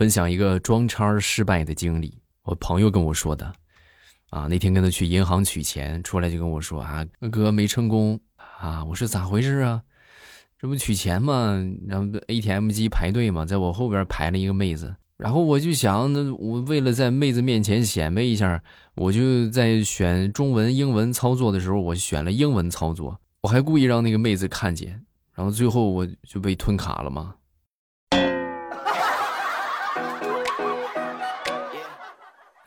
分享一个装叉失败的经历，我朋友跟我说的。啊，那天跟他去银行取钱，出来就跟我说啊，哥没成功啊。我说咋回事啊？这不取钱吗？然后 ATM 机排队嘛，在我后边排了一个妹子。然后我就想，那我为了在妹子面前显摆一下，我就在选中文、英文操作的时候，我选了英文操作。我还故意让那个妹子看见，然后最后我就被吞卡了嘛。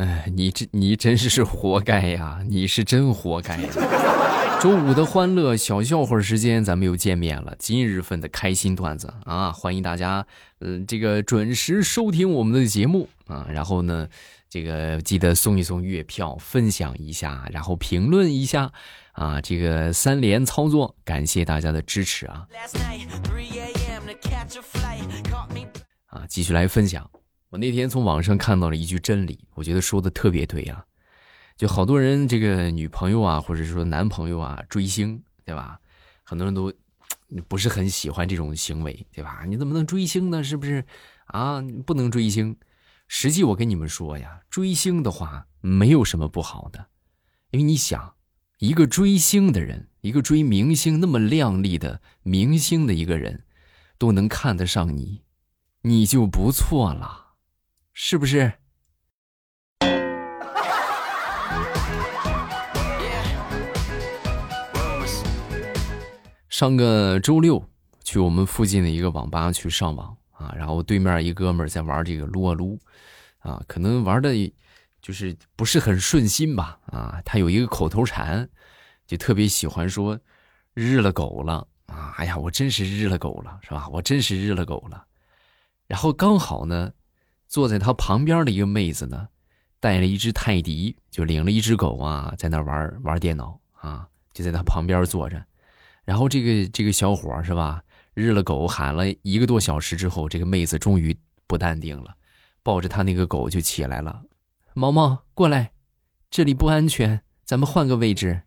哎，你这你真是活该呀！你是真活该。周五的欢乐小笑话时间，咱们又见面了。今日份的开心段子啊，欢迎大家，嗯，这个准时收听我们的节目啊。然后呢，这个记得送一送月票，分享一下，然后评论一下啊。这个三连操作，感谢大家的支持啊。啊，继续来分享。我那天从网上看到了一句真理，我觉得说的特别对啊。就好多人这个女朋友啊，或者说男朋友啊追星，对吧？很多人都不是很喜欢这种行为，对吧？你怎么能追星呢？是不是啊？不能追星。实际我跟你们说呀，追星的话没有什么不好的，因为你想，一个追星的人，一个追明星那么靓丽的明星的一个人，都能看得上你，你就不错了。是不是？上个周六去我们附近的一个网吧去上网啊，然后对面一哥们在玩这个撸啊撸，啊，可能玩的就是不是很顺心吧啊，他有一个口头禅，就特别喜欢说“日了狗了”啊，哎呀，我真是日了狗了，是吧？我真是日了狗了。然后刚好呢。坐在他旁边的一个妹子呢，带了一只泰迪，就领了一只狗啊，在那玩玩电脑啊，就在他旁边坐着。然后这个这个小伙是吧，日了狗喊了一个多小时之后，这个妹子终于不淡定了，抱着他那个狗就起来了。毛毛过来，这里不安全，咱们换个位置。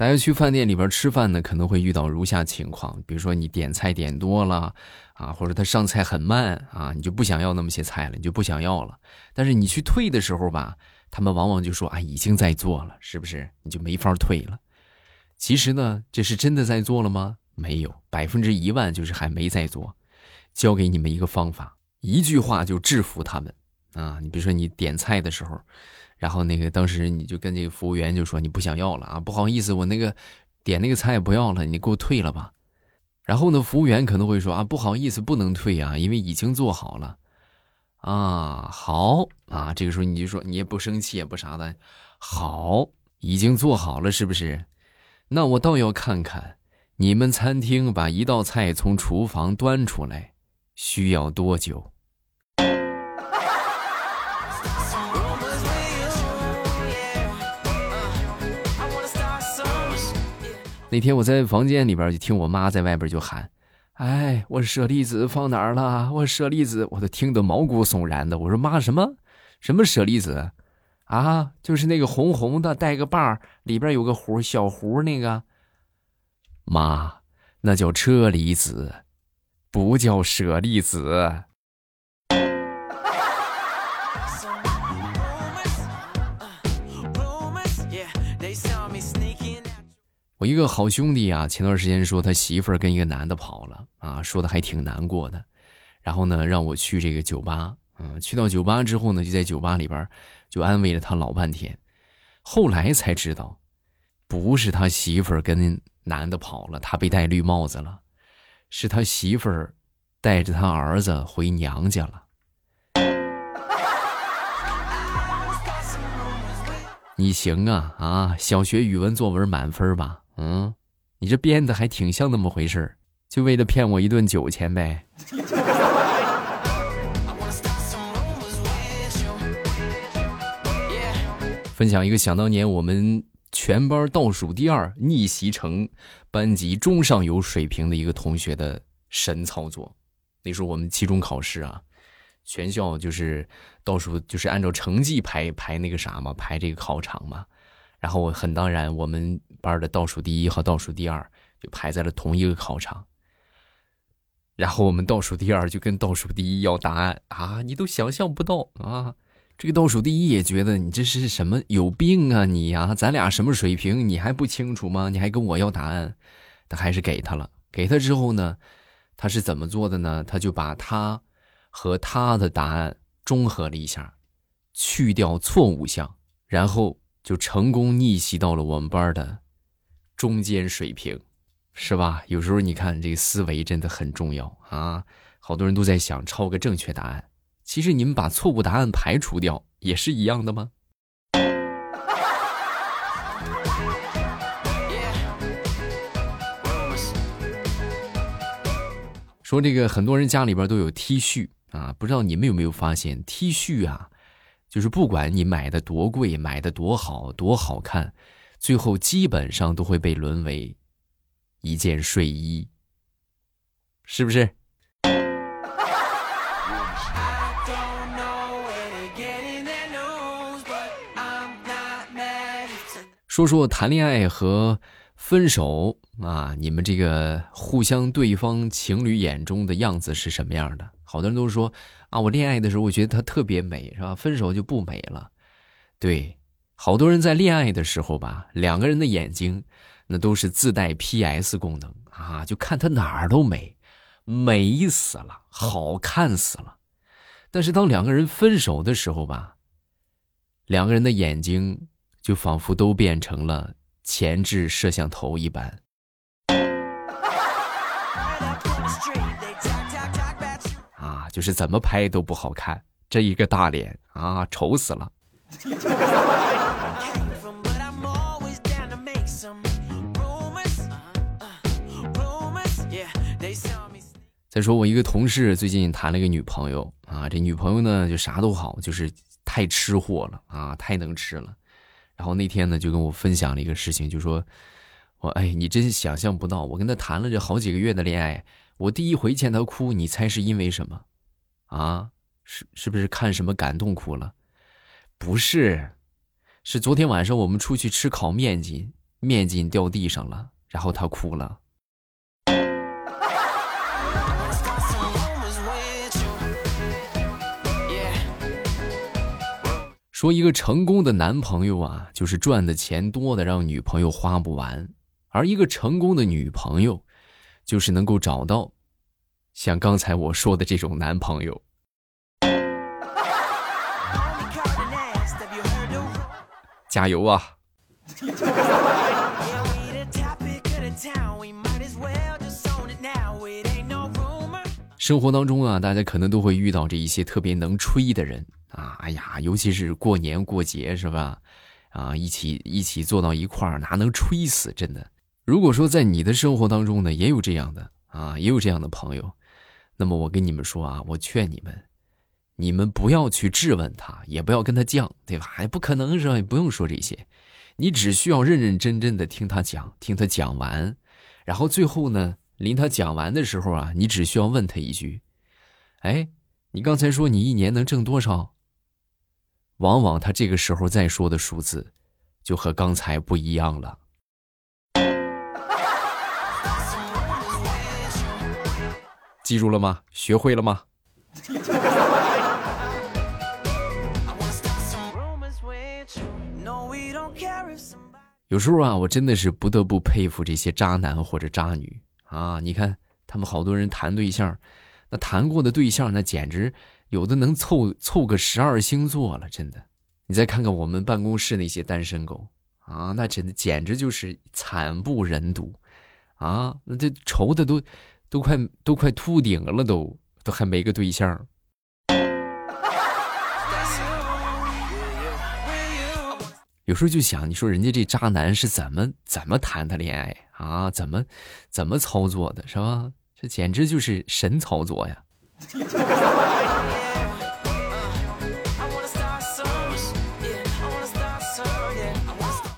大家去饭店里边吃饭呢，可能会遇到如下情况：比如说你点菜点多了啊，或者他上菜很慢啊，你就不想要那么些菜了，你就不想要了。但是你去退的时候吧，他们往往就说啊，已经在做了，是不是？你就没法退了。其实呢，这是真的在做了吗？没有，百分之一万就是还没在做。教给你们一个方法，一句话就制服他们啊！你比如说你点菜的时候。然后那个当时你就跟这个服务员就说你不想要了啊，不好意思，我那个点那个菜不要了，你给我退了吧。然后呢，服务员可能会说啊，不好意思，不能退啊，因为已经做好了。啊，好啊，这个时候你就说你也不生气也不啥的，好，已经做好了是不是？那我倒要看看你们餐厅把一道菜从厨房端出来需要多久。那天我在房间里边就听我妈在外边就喊：“哎，我舍利子放哪儿了？我舍利子，我都听得毛骨悚然的。”我说：“妈，什么？什么舍利子？啊，就是那个红红的，带个把儿，里边有个壶，小壶那个。妈，那叫车厘子，不叫舍利子。”我一个好兄弟啊，前段时间说他媳妇儿跟一个男的跑了啊，说的还挺难过的。然后呢，让我去这个酒吧，嗯，去到酒吧之后呢，就在酒吧里边就安慰了他老半天。后来才知道，不是他媳妇儿跟男的跑了，他被戴绿帽子了，是他媳妇儿带着他儿子回娘家了。你行啊啊，小学语文作文满分吧？嗯，你这编的还挺像那么回事就为了骗我一顿酒钱呗。分享一个想当年我们全班倒数第二逆袭成班级中上游水平的一个同学的神操作。那时候我们期中考试啊，全校就是倒数，就是按照成绩排排那个啥嘛，排这个考场嘛。然后我很当然，我们班的倒数第一和倒数第二就排在了同一个考场。然后我们倒数第二就跟倒数第一要答案啊，你都想象不到啊！这个倒数第一也觉得你这是什么有病啊你呀？咱俩什么水平你还不清楚吗？你还跟我要答案？他还是给他了。给他之后呢，他是怎么做的呢？他就把他和他的答案中和了一下，去掉错误项，然后就成功逆袭到了我们班的中间水平，是吧？有时候你看这个思维真的很重要啊！好多人都在想抄个正确答案，其实你们把错误答案排除掉也是一样的吗？说这个很多人家里边都有 T 恤啊，不知道你们有没有发现 T 恤啊，就是不管你买的多贵，买的多好，多好看，最后基本上都会被沦为一件睡衣，是不是？说说谈恋爱和。分手啊！你们这个互相对方情侣眼中的样子是什么样的？好多人都说啊，我恋爱的时候我觉得她特别美，是吧？分手就不美了。对，好多人在恋爱的时候吧，两个人的眼睛那都是自带 PS 功能啊，就看他哪儿都美，美死了，好看死了。但是当两个人分手的时候吧，两个人的眼睛就仿佛都变成了。前置摄像头一般，啊，就是怎么拍都不好看，这一个大脸啊，丑死了。再说我一个同事最近谈了一个女朋友啊，这女朋友呢就啥都好，就是太吃货了啊，太能吃了。然后那天呢，就跟我分享了一个事情，就说：“我哎，你真想象不到，我跟他谈了这好几个月的恋爱，我第一回见他哭，你猜是因为什么？啊，是是不是看什么感动哭了？不是，是昨天晚上我们出去吃烤面筋，面筋掉地上了，然后他哭了。”说一个成功的男朋友啊，就是赚的钱多的让女朋友花不完；而一个成功的女朋友，就是能够找到像刚才我说的这种男朋友。加油啊！生活当中啊，大家可能都会遇到这一些特别能吹的人。啊，哎呀，尤其是过年过节是吧？啊，一起一起坐到一块儿，哪能吹死？真的。如果说在你的生活当中呢，也有这样的啊，也有这样的朋友，那么我跟你们说啊，我劝你们，你们不要去质问他，也不要跟他犟，对吧？哎不可能是吧？也不用说这些，你只需要认认真真的听他讲，听他讲完，然后最后呢，临他讲完的时候啊，你只需要问他一句：“哎，你刚才说你一年能挣多少？”往往他这个时候再说的数字，就和刚才不一样了。记住了吗？学会了吗？有时候啊，我真的是不得不佩服这些渣男或者渣女啊！你看，他们好多人谈对象，那谈过的对象，那简直。有的能凑凑个十二星座了，真的。你再看看我们办公室那些单身狗啊，那真的简直就是惨不忍睹啊！那这愁的都都快都快秃顶了，都都还没个对象。有时候就想，你说人家这渣男是怎么怎么谈的恋爱啊？怎么怎么操作的，是吧？这简直就是神操作呀！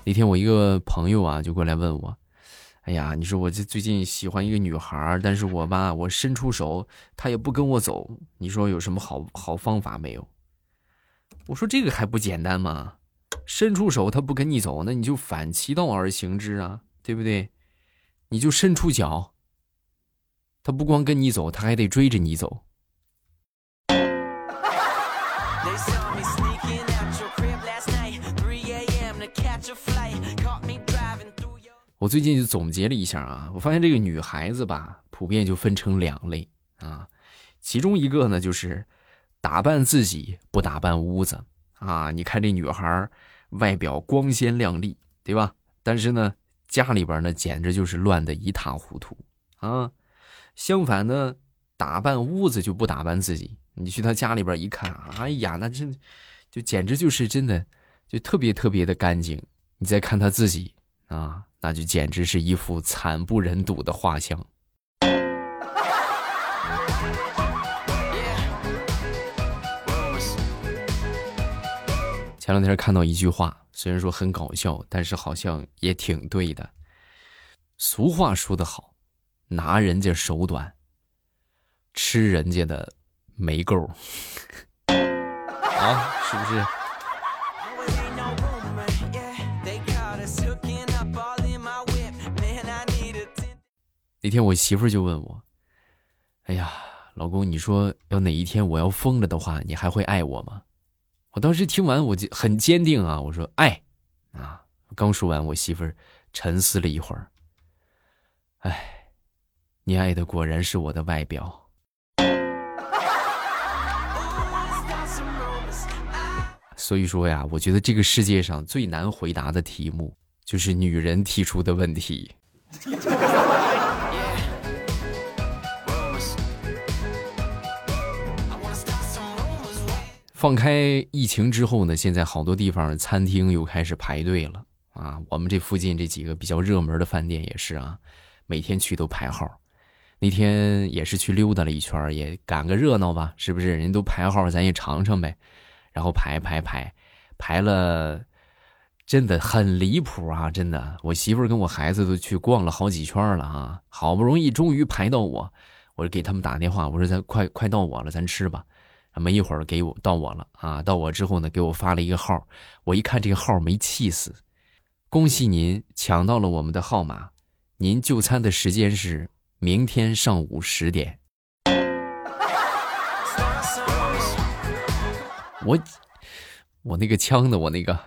那天我一个朋友啊，就过来问我：“哎呀，你说我这最近喜欢一个女孩，但是我吧，我伸出手，她也不跟我走。你说有什么好好方法没有？”我说：“这个还不简单吗？伸出手他不跟你走，那你就反其道而行之啊，对不对？你就伸出脚，他不光跟你走，他还得追着你走。我最近就总结了一下啊，我发现这个女孩子吧，普遍就分成两类啊，其中一个呢就是打扮自己不打扮屋子啊。你看这女孩外表光鲜亮丽，对吧？但是呢，家里边呢简直就是乱的一塌糊涂啊。相反呢，打扮屋子就不打扮自己，你去他家里边一看，哎呀，那真就简直就是真的就特别特别的干净。你再看他自己啊。那就简直是一幅惨不忍睹的画像。前两天看到一句话，虽然说很搞笑，但是好像也挺对的。俗话说得好，拿人家手短，吃人家的没够。啊，是不是？那天我媳妇就问我：“哎呀，老公，你说要哪一天我要疯了的话，你还会爱我吗？”我当时听完我就很坚定啊，我说：“爱。”啊，刚说完，我媳妇儿沉思了一会儿：“哎，你爱的果然是我的外表。”所以说呀，我觉得这个世界上最难回答的题目就是女人提出的问题。放开疫情之后呢，现在好多地方餐厅又开始排队了啊！我们这附近这几个比较热门的饭店也是啊，每天去都排号。那天也是去溜达了一圈，也赶个热闹吧，是不是？人都排号，咱也尝尝呗。然后排排排，排了，真的很离谱啊！真的，我媳妇跟我孩子都去逛了好几圈了啊！好不容易终于排到我，我就给他们打电话，我说咱快快到我了，咱吃吧。没一会儿给我到我了啊！到我之后呢，给我发了一个号，我一看这个号没气死，恭喜您抢到了我们的号码，您就餐的时间是明天上午十点。我我那个枪呢？我那个。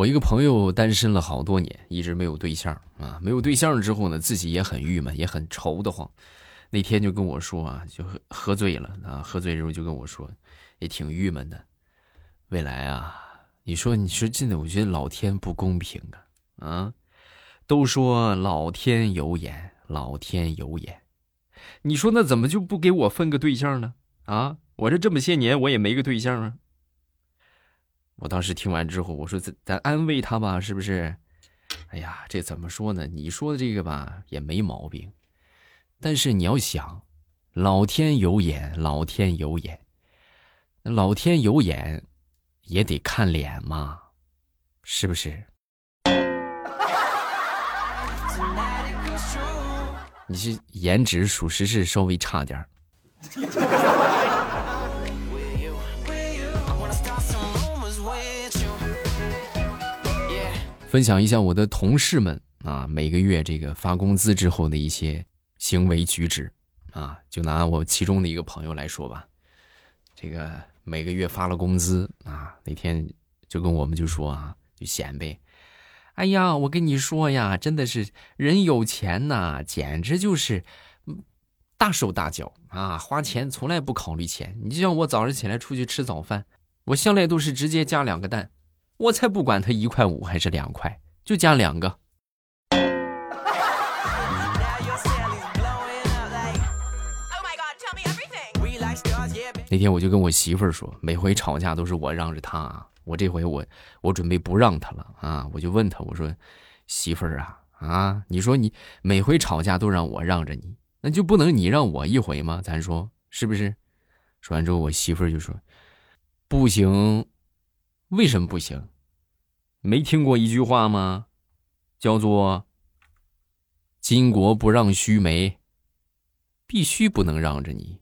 我一个朋友单身了好多年，一直没有对象啊。没有对象之后呢，自己也很郁闷，也很愁得慌。那天就跟我说啊，就喝醉了啊，喝醉之后就跟我说，也挺郁闷的。未来啊，你说你说真的，我觉得老天不公平啊啊！都说老天有眼，老天有眼，你说那怎么就不给我分个对象呢？啊，我这这么些年我也没个对象啊。我当时听完之后，我说：“咱咱安慰他吧，是不是？”哎呀，这怎么说呢？你说的这个吧，也没毛病。但是你要想，老天有眼，老天有眼，老天有眼，也得看脸嘛，是不是？你是颜值，属实是稍微差点儿分享一下我的同事们啊，每个月这个发工资之后的一些行为举止啊，就拿我其中的一个朋友来说吧，这个每个月发了工资啊，那天就跟我们就说啊，就显摆，哎呀，我跟你说呀，真的是人有钱呐，简直就是大手大脚啊，花钱从来不考虑钱。你就像我早上起来出去吃早饭，我向来都是直接加两个蛋。我才不管他一块五还是两块，就加两个。那天我就跟我媳妇儿说，每回吵架都是我让着她，我这回我我准备不让她了啊！我就问她，我说媳妇儿啊啊，你说你每回吵架都让我让着你，那就不能你让我一回吗？咱说是不是？说完之后，我媳妇儿就说不行。为什么不行？没听过一句话吗？叫做巾帼不让须眉必须不能让着你。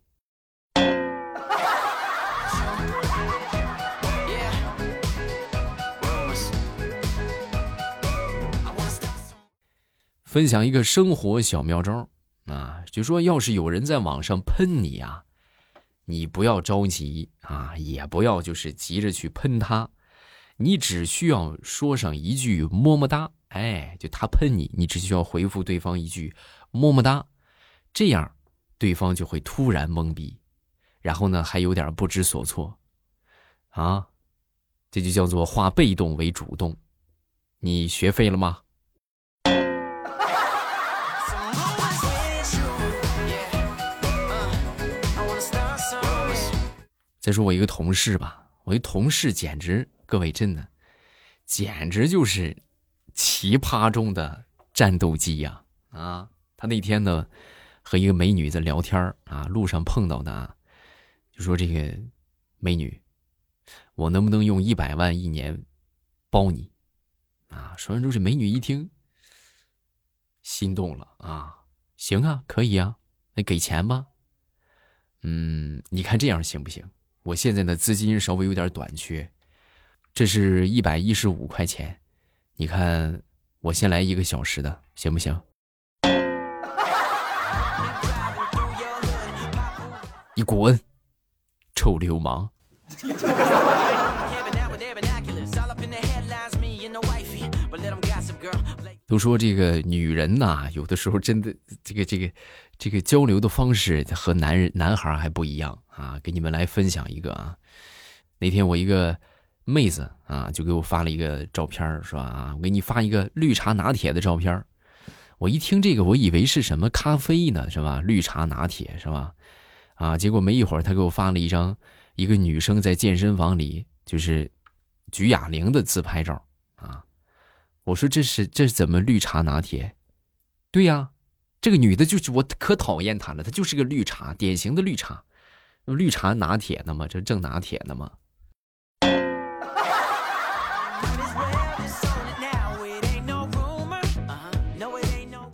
分享一个生活小妙招啊就说要是有人在网上喷你啊你不要着急啊也不要就是急着去喷他。你只需要说上一句么么哒，哎，就他喷你，你只需要回复对方一句么么哒，这样对方就会突然懵逼，然后呢还有点不知所措，啊，这就叫做化被动为主动，你学会了吗？再说我一个同事吧，我一同事简直，各位真的，简直就是奇葩中的战斗机呀！啊，他那天呢和一个美女在聊天啊，路上碰到的啊，就说这个美女，我能不能用一百万一年包你？啊，说完之后，这美女一听，心动了啊，行啊，可以啊，那给钱吧。嗯，你看这样行不行？我现在的资金稍微有点短缺，这是一百一十五块钱，你看我先来一个小时的，行不行？你滚，臭流氓！都说这个女人呐，有的时候真的这个这个这个交流的方式和男人男孩还不一样啊！给你们来分享一个啊，那天我一个妹子啊，就给我发了一个照片是吧？啊，我给你发一个绿茶拿铁的照片我一听这个，我以为是什么咖啡呢，是吧？绿茶拿铁是吧？啊，结果没一会儿，他给我发了一张一个女生在健身房里就是举哑铃的自拍照。啊我说这是这是怎么绿茶拿铁？对呀，这个女的就是我可讨厌她了，她就是个绿茶，典型的绿茶，绿茶拿铁呢嘛，这正拿铁呢嘛。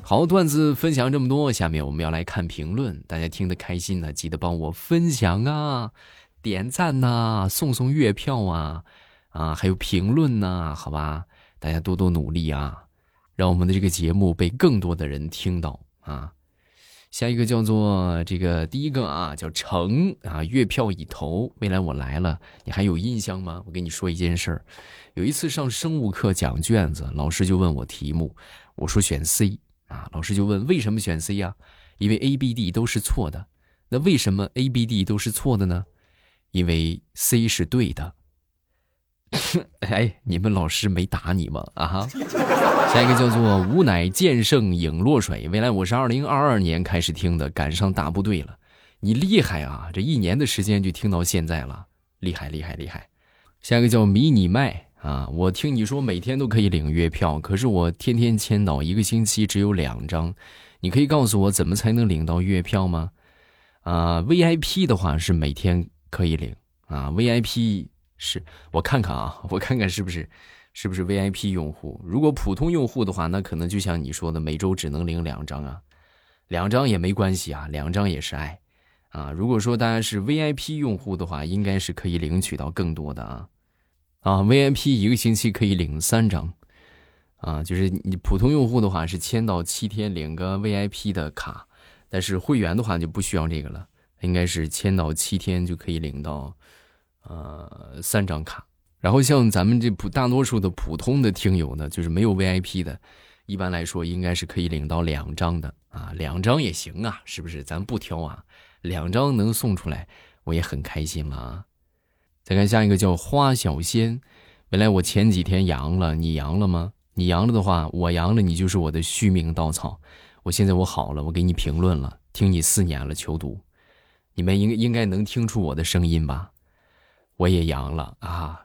好，段子分享这么多，下面我们要来看评论，大家听得开心呢，记得帮我分享啊，点赞呐，送送月票啊，啊，还有评论呐，好吧。大家多多努力啊，让我们的这个节目被更多的人听到啊！下一个叫做这个第一个啊，叫成啊，月票已投，未来我来了，你还有印象吗？我跟你说一件事儿，有一次上生物课讲卷子，老师就问我题目，我说选 C 啊，老师就问为什么选 C 呀？因为 A、B、D 都是错的。那为什么 A、B、D 都是错的呢？因为 C 是对的。哎，你们老师没打你吗？啊哈！下一个叫做“吾乃剑圣影落水”。未来我是二零二二年开始听的，赶上大部队了。你厉害啊！这一年的时间就听到现在了，厉害厉害厉害！下一个叫迷你麦啊，我听你说每天都可以领月票，可是我天天签到，一个星期只有两张。你可以告诉我怎么才能领到月票吗？啊，VIP 的话是每天可以领啊，VIP。是我看看啊，我看看是不是，是不是 VIP 用户？如果普通用户的话，那可能就像你说的，每周只能领两张啊，两张也没关系啊，两张也是爱啊。如果说大家是 VIP 用户的话，应该是可以领取到更多的啊啊，VIP 一个星期可以领三张啊，就是你普通用户的话是签到七天领个 VIP 的卡，但是会员的话就不需要这个了，应该是签到七天就可以领到。呃，三张卡，然后像咱们这普大多数的普通的听友呢，就是没有 VIP 的，一般来说应该是可以领到两张的啊，两张也行啊，是不是？咱不挑啊，两张能送出来，我也很开心了。再看下一个叫花小仙，原来我前几天阳了，你阳了吗？你阳了的话，我阳了，你就是我的续命稻草。我现在我好了，我给你评论了，听你四年了，求读，你们应应该能听出我的声音吧？我也阳了啊，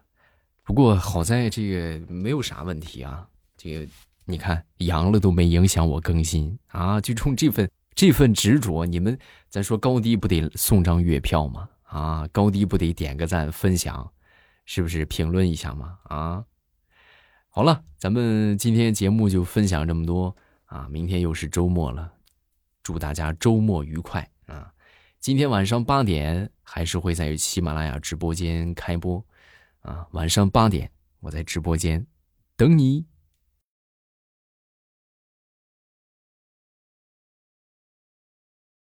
不过好在这个没有啥问题啊。这个你看阳了都没影响我更新啊，就冲这份这份执着，你们咱说高低不得送张月票吗？啊，高低不得点个赞分享，是不是评论一下吗？啊，好了，咱们今天节目就分享这么多啊，明天又是周末了，祝大家周末愉快啊！今天晚上八点还是会在喜马拉雅直播间开播，啊，晚上八点我在直播间等你。